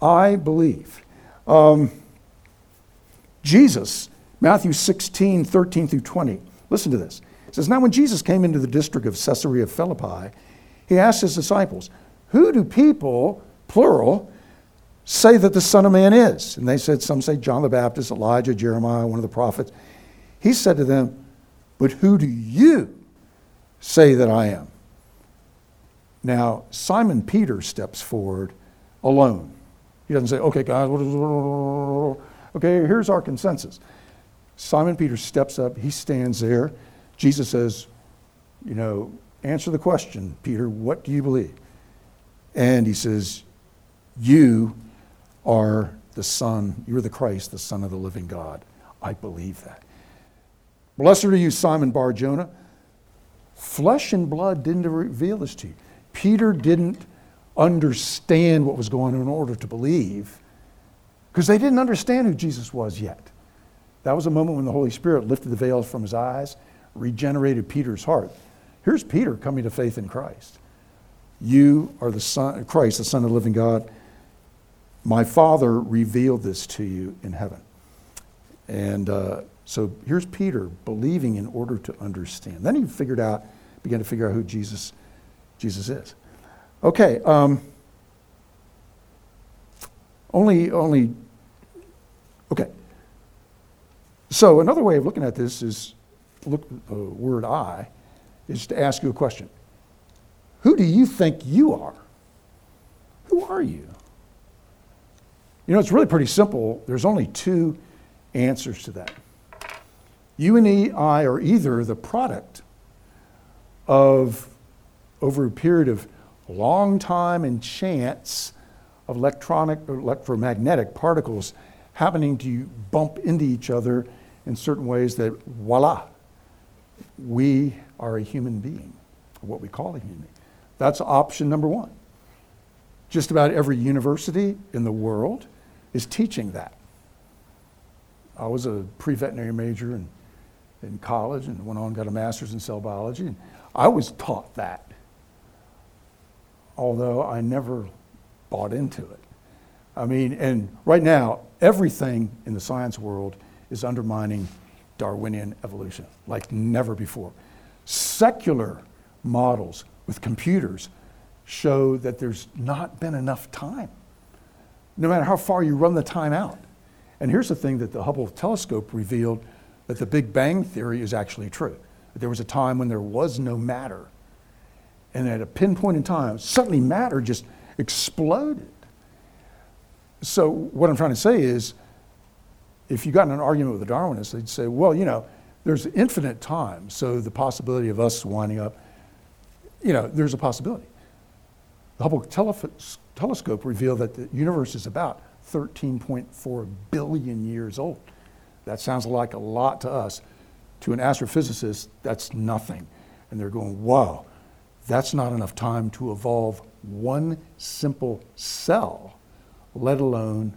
Speaker 1: I believe. Um, Jesus, Matthew 16, 13 through 20. Listen to this. It says, Now when Jesus came into the district of Caesarea Philippi, he asked his disciples, Who do people, plural, say that the Son of Man is? And they said, Some say John the Baptist, Elijah, Jeremiah, one of the prophets. He said to them, But who do you say that I am? Now, Simon Peter steps forward alone. He doesn't say, Okay, guys, okay, here's our consensus. Simon Peter steps up, he stands there. Jesus says, you know, answer the question, Peter, what do you believe? And he says, You are the Son, you're the Christ, the Son of the living God. I believe that. Blessed are you, Simon Bar Jonah. Flesh and blood didn't reveal this to you. Peter didn't understand what was going on in order to believe because they didn't understand who Jesus was yet. That was a moment when the Holy Spirit lifted the veils from his eyes, regenerated Peter's heart. Here's Peter coming to faith in Christ. You are the Son, Christ, the Son of the living God. My Father revealed this to you in heaven. And uh, so here's Peter believing in order to understand. Then he figured out, began to figure out who Jesus, Jesus is. Okay. Um, only, only, okay. So another way of looking at this is, look, the word I, is to ask you a question. Who do you think you are? Who are you? You know, it's really pretty simple. There's only two answers to that. You and I are either the product of, over a period of long time and chance, of electronic or electromagnetic particles happening to bump into each other in certain ways that voila, we are a human being, what we call a human being. That's option number one. Just about every university in the world is teaching that. I was a pre veterinary major in, in college and went on got a master's in cell biology, and I was taught that. Although I never bought into it. I mean, and right now, everything in the science world is undermining Darwinian evolution like never before. Secular models with computers show that there's not been enough time, no matter how far you run the time out. And here's the thing that the Hubble telescope revealed that the Big Bang Theory is actually true. There was a time when there was no matter. And at a pinpoint in time, suddenly matter just exploded. So, what I'm trying to say is if you got in an argument with a Darwinist, they'd say, well, you know, there's infinite time, so the possibility of us winding up, you know, there's a possibility. The Hubble telescope revealed that the universe is about 13.4 billion years old. That sounds like a lot to us. To an astrophysicist, that's nothing. And they're going, wow, that's not enough time to evolve one simple cell, let alone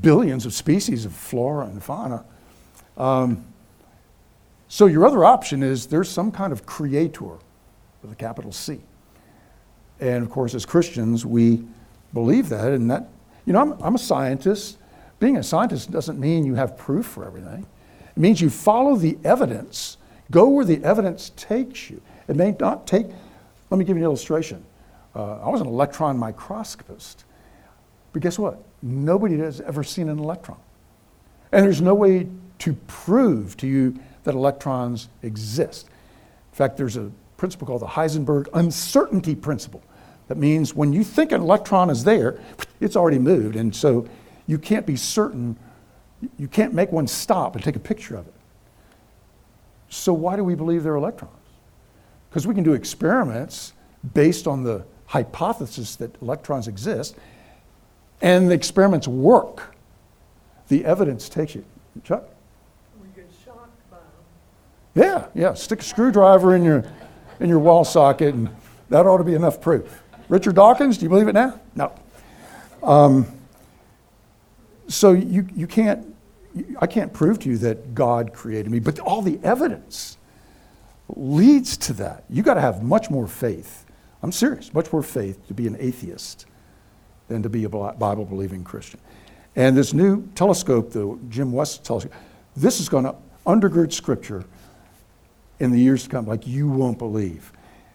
Speaker 1: billions of species of flora and fauna. Um, so your other option is there's some kind of creator with a capital C. And of course, as Christians, we believe that. And that, you know, I'm, I'm a scientist. Being a scientist doesn't mean you have proof for everything, it means you follow the evidence, go where the evidence takes you. It may not take, let me give you an illustration. Uh, I was an electron microscopist. But guess what? Nobody has ever seen an electron. And there's no way to prove to you that electrons exist. In fact, there's a principle called the Heisenberg uncertainty principle. That means when you think an electron is there, it's already moved. And so you can't be certain, you can't make one stop and take a picture of it. So why do we believe they're electrons? Because we can do experiments based on the hypothesis that electrons exist, and the experiments work. The evidence takes you. Chuck?
Speaker 2: We get shocked by them.
Speaker 1: Yeah, yeah. Stick a screwdriver in your, in your wall socket, and that ought to be enough proof. Richard Dawkins, do you believe it now? No. Um, so you, you can't, I can't prove to you that God created me, but all the evidence leads to that. You got to have much more faith. I'm serious, much more faith to be an atheist than to be a Bible believing Christian. And this new telescope, the James Webb telescope, this is going to undergird Scripture in the years to come, like you won't believe.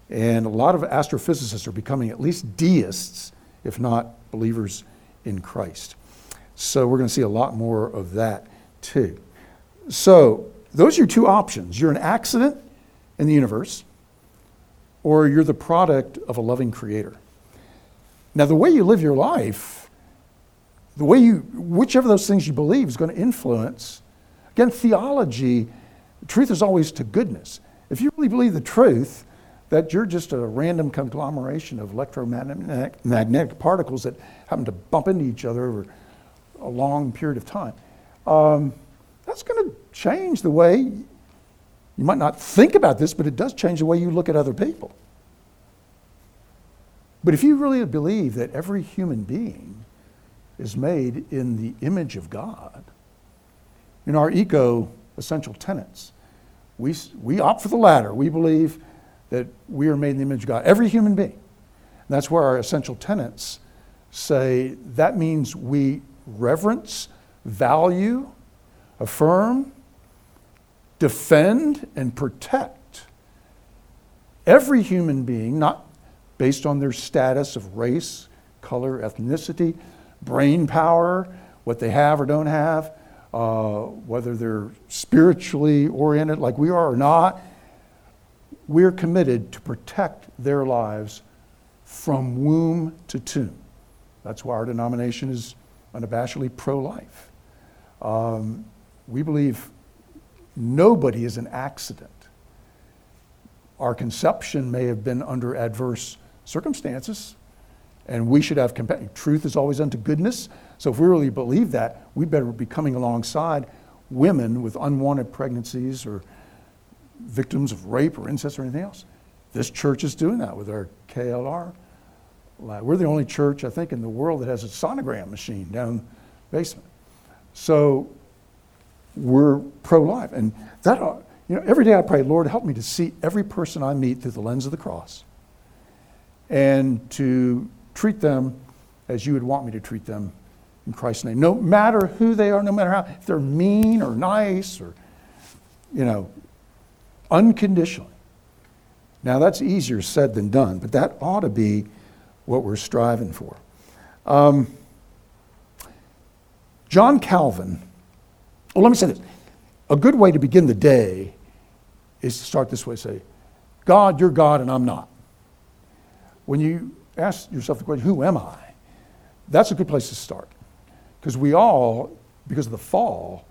Speaker 1: And a lot of astrophysicists are becoming at least deists, if not believers in Christ. So we're going to see a lot more of that too. So those are your two options. You're an accident in the universe, or you're the product of a loving creator. Now, the way you live your life, the way you, whichever those things you believe is going to influence. Again, theology, truth is always to goodness. If you really believe the truth, that you're just a random conglomeration of electromagnetic particles that happen to bump into each other over a long period of time. Um, that's going to change the way you might not think about this, but it does change the way you look at other people. But if you really believe that every human being is made in the image of God, in our ECO essential tenets, we, we opt for the latter. We believe that we are made in the image of God, every human being. And that's where our essential tenets say that means we reverence, value, affirm, defend, and protect every human being, not based on their status of race, color, ethnicity, brain power, what they have or don't have, uh, whether they're spiritually oriented like we are or not. We're committed to protect their lives from womb to tomb. That's why our denomination is unabashedly pro life. Um, we believe nobody is an accident. Our conception may have been under adverse circumstances. And we should have compassion. Truth is always unto goodness. So if we really believe that, we better be coming alongside women with unwanted pregnancies or victims of rape or incest or anything else. This church is doing that with our KLR. We're the only church, I think, in the world that has a sonogram machine down the basement. So we're pro life. And that, you know, every day I pray, Lord, help me to see every person I meet through the lens of the cross and to treat them as you would want me to treat them in Christ's name. No matter who they are, no matter how, if they're mean or nice or, you know, unconditionally. Now, that's easier said than done, but that ought to be what we're striving for. Um, John Calvin, well, let me say this. A good way to begin the day is to start this way say, God, you're God and I'm not. When you ask yourself the question, who am I? That's a good place to start. Because we all, because of the fall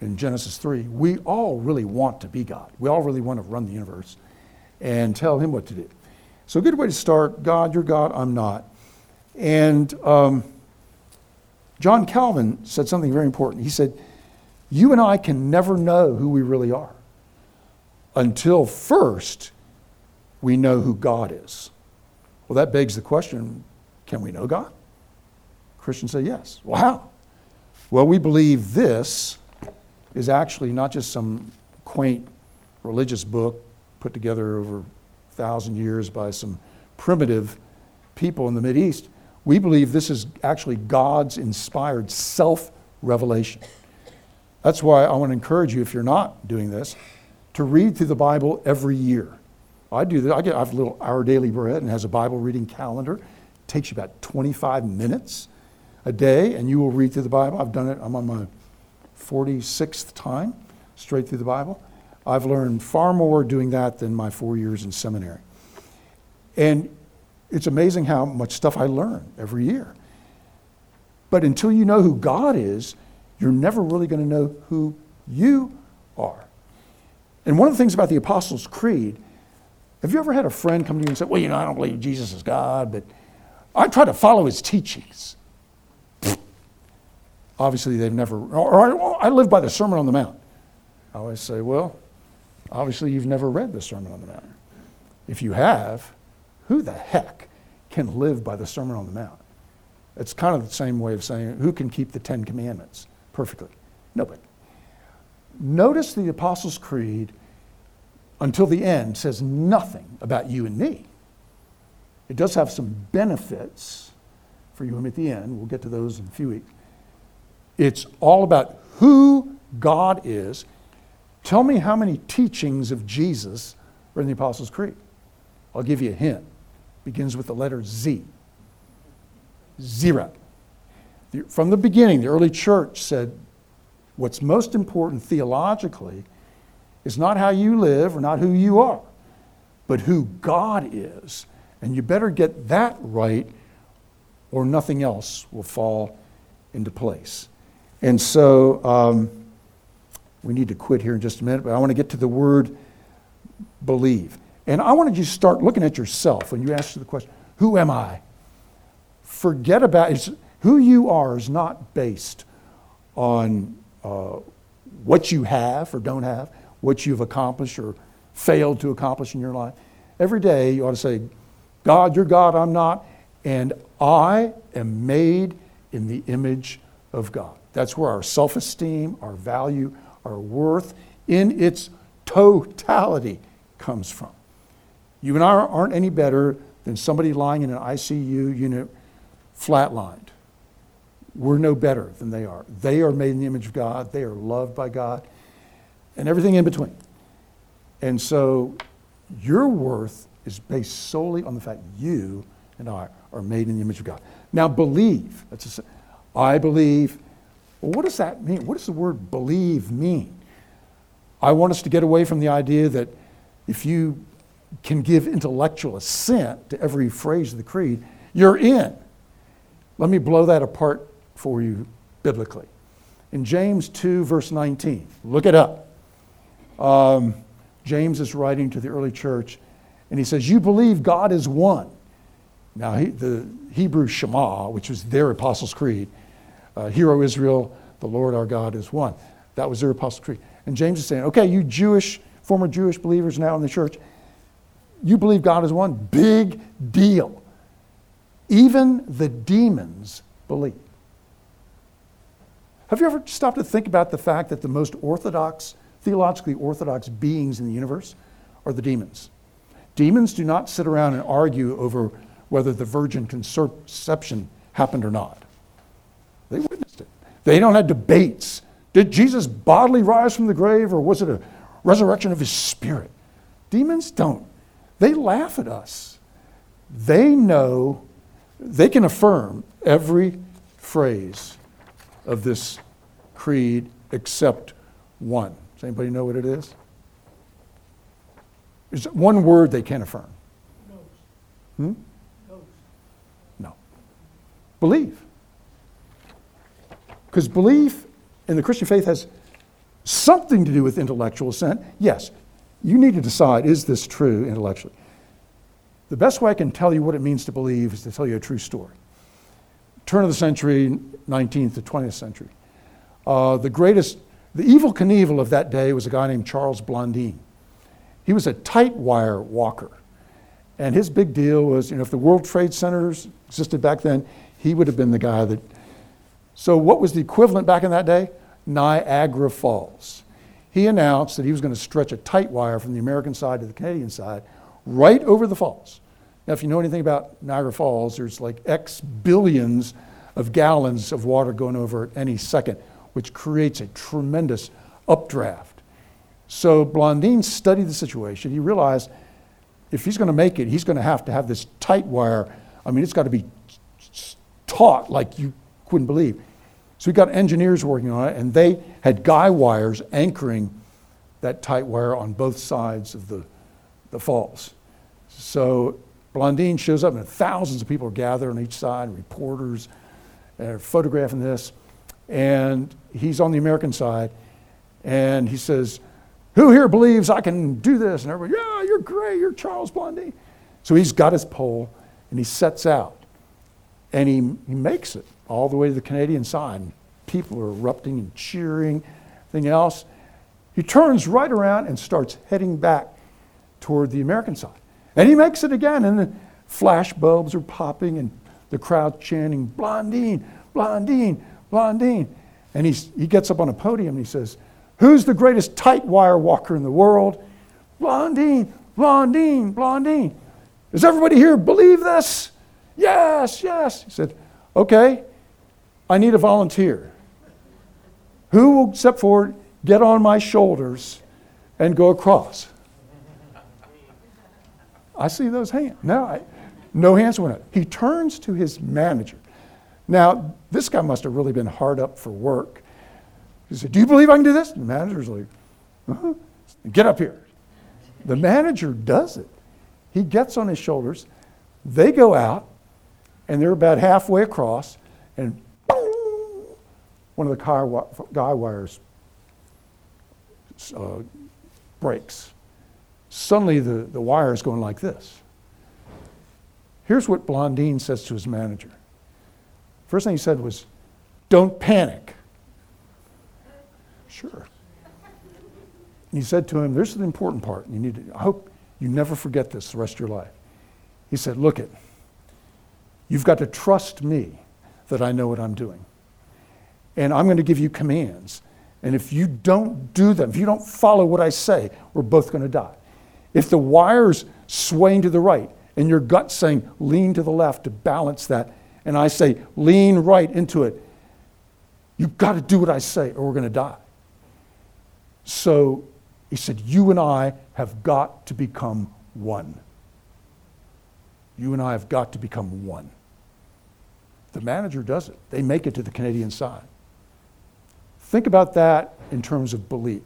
Speaker 1: in Genesis 3, we all really want to be God. We all really want to run the universe and tell Him what to do. So, a good way to start God, you're God, I'm not. And um, John Calvin said something very important. He said, You and I can never know who we really are until first we know who God is. Well, that begs the question can we know God? Christians say yes. Well, how? Well, we believe this is actually not just some quaint religious book put together over a thousand years by some primitive people in the East. We believe this is actually God's inspired self revelation. That's why I want to encourage you, if you're not doing this, to read through the Bible every year. I do that. I, get, I have a little Our Daily Bread and has a Bible reading calendar. It takes you about 25 minutes a day, and you will read through the Bible. I've done it. I'm on my 46th time straight through the Bible. I've learned far more doing that than my four years in seminary. And it's amazing how much stuff I learn every year. But until you know who God is, you're never really going to know who you are. And one of the things about the Apostles' Creed have you ever had a friend come to you and say, Well, you know, I don't believe Jesus is God, but I try to follow his teachings? obviously, they've never, or I, I live by the Sermon on the Mount. I always say, Well, obviously, you've never read the Sermon on the Mount. If you have, who the heck can live by the Sermon on the Mount? It's kind of the same way of saying, Who can keep the Ten Commandments perfectly? Nobody. Notice the Apostles' Creed until the end says nothing about you and me. It does have some benefits for you and me at the end. We'll get to those in a few weeks. It's all about who God is. Tell me how many teachings of Jesus are in the Apostles' Creed. I'll give you a hint. It begins with the letter Z. Zero. From the beginning, the early church said what's most important theologically is not how you live or not who you are, but who God is. And you better get that right, or nothing else will fall into place. And so um, we need to quit here in just a minute, but I want to get to the word believe. And I wanted you to start looking at yourself when you ask the question, Who am I? Forget about it. Who you are is not based on uh, what you have or don't have, what you've accomplished or failed to accomplish in your life. Every day you ought to say, God, you're God, I'm not, and I am made in the image of God. That's where our self esteem, our value, our worth in its totality comes from. You and I aren't any better than somebody lying in an ICU unit flatlined. We're no better than they are. They are made in the image of God, they are loved by God, and everything in between. And so your worth is based solely on the fact you and I are made in the image of God. Now, believe. That's believe. Well, what does that mean? What does the word believe mean? I want us to get away from the idea that if you can give intellectual assent to every phrase of the creed, you're in. Let me blow that apart for you biblically. In James 2, verse 19, look it up. Um, James is writing to the early church, and he says, You believe God is one. Now, he, the Hebrew Shema, which was their Apostles' Creed, uh, Hear, O Israel, the Lord our God is one. That was their Apostles' Creed. And James is saying, Okay, you Jewish, former Jewish believers now in the church, you believe God is one? Big deal. Even the demons believe. Have you ever stopped to think about the fact that the most orthodox, theologically orthodox beings in the universe are the demons? Demons do not sit around and argue over whether the virgin conception happened or not. They witnessed it. They don't have debates. Did Jesus bodily rise from the grave or was it a resurrection of his spirit? Demons don't. They laugh at us. They know, they can affirm every phrase of this creed except one. Does anybody know what it is? Is one word they can't affirm? Hmm? No. Believe. Because belief in the Christian faith has something to do with intellectual assent. Yes, you need to decide is this true intellectually? The best way I can tell you what it means to believe is to tell you a true story. Turn of the century, 19th to 20th century. Uh, the greatest, the Evel Knievel of that day was a guy named Charles Blondin. He was a tight wire walker. And his big deal was, you know, if the World Trade Centers existed back then, he would have been the guy that. So, what was the equivalent back in that day? Niagara Falls he announced that he was going to stretch a tight wire from the American side to the Canadian side right over the falls. Now, if you know anything about Niagara Falls, there's like X billions of gallons of water going over at any second, which creates a tremendous updraft. So Blondin studied the situation. He realized if he's going to make it, he's going to have to have this tight wire. I mean, it's got to be taut like you couldn't believe. So we got engineers working on it, and they had guy wires anchoring that tight wire on both sides of the, the falls. So Blondin shows up, and thousands of people are gathered on each side, reporters are photographing this. And he's on the American side, and he says, Who here believes I can do this? And everybody, Yeah, you're great, you're Charles Blondin. So he's got his pole, and he sets out, and he, he makes it all the way to the Canadian side. People are erupting and cheering, everything else. He turns right around and starts heading back toward the American side. And he makes it again, and the flash bulbs are popping, and the crowd chanting, Blondine, Blondine, Blondine. And he's, he gets up on a podium and he says, Who's the greatest tight wire walker in the world? Blondine, Blondine, Blondine. Does everybody here believe this? Yes, yes. He said, Okay, I need a volunteer. Who will step forward, get on my shoulders, and go across? I see those hands. No, I, no hands went up. He turns to his manager. Now, this guy must have really been hard up for work. He said, Do you believe I can do this? And the manager's like, uh-huh. Get up here. The manager does it. He gets on his shoulders. They go out, and they're about halfway across, and one of the guy wires uh, breaks. Suddenly the, the wire is going like this. Here's what Blondine says to his manager. First thing he said was, Don't panic. Sure. And he said to him, There's the important part. You need to, I hope you never forget this the rest of your life. He said, Look it, you've got to trust me that I know what I'm doing. And I'm going to give you commands. And if you don't do them, if you don't follow what I say, we're both going to die. If the wire's swaying to the right and your gut saying lean to the left to balance that, and I say lean right into it, you've got to do what I say or we're going to die. So he said, You and I have got to become one. You and I have got to become one. The manager does it, they make it to the Canadian side. Think about that in terms of belief.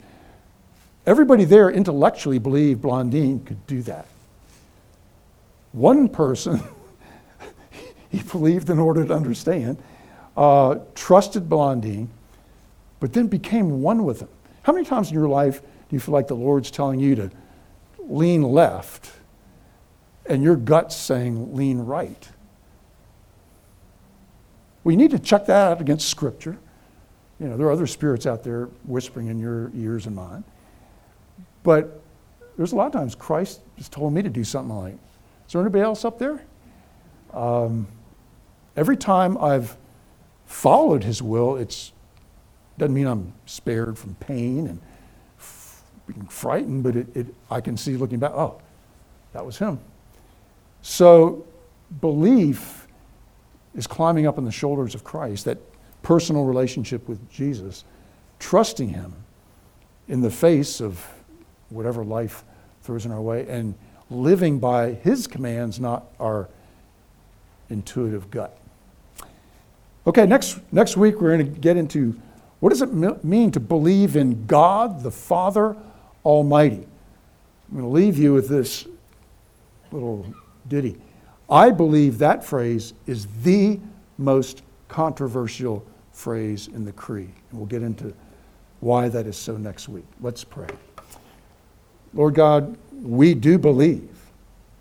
Speaker 1: Everybody there intellectually believed Blondine could do that. One person, <laughs> he believed in order to understand, uh, trusted Blondine, but then became one with him. How many times in your life do you feel like the Lord's telling you to lean left and your gut's saying lean right? We need to check that out against Scripture. You know, there are other spirits out there whispering in your ears and mine. But there's a lot of times Christ has told me to do something like, is there anybody else up there? Um, every time I've followed his will, it doesn't mean I'm spared from pain and f- being frightened, but it, it, I can see looking back, oh, that was him. So belief is climbing up on the shoulders of Christ, that personal relationship with Jesus, trusting Him in the face of whatever life throws in our way, and living by His commands, not our intuitive gut. Okay, next, next week we're going to get into what does it mean to believe in God the Father Almighty. I'm going to leave you with this little ditty. I believe that phrase is the most controversial phrase in the creed. And we'll get into why that is so next week. Let's pray. Lord God, we do believe.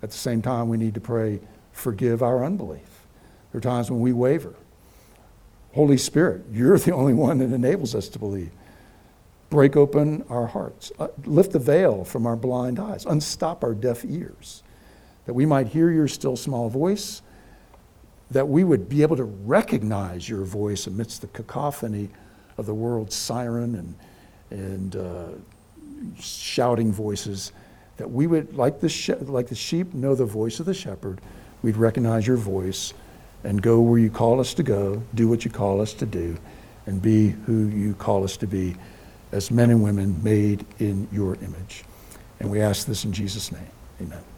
Speaker 1: At the same time, we need to pray, forgive our unbelief. There are times when we waver. Holy Spirit, you're the only one that enables us to believe. Break open our hearts, uh, lift the veil from our blind eyes, unstop our deaf ears, that we might hear your still small voice that we would be able to recognize your voice amidst the cacophony of the world's siren and, and uh, shouting voices, that we would, like the, she- like the sheep know the voice of the shepherd, we'd recognize your voice and go where you call us to go, do what you call us to do, and be who you call us to be as men and women made in your image. And we ask this in Jesus' name. Amen.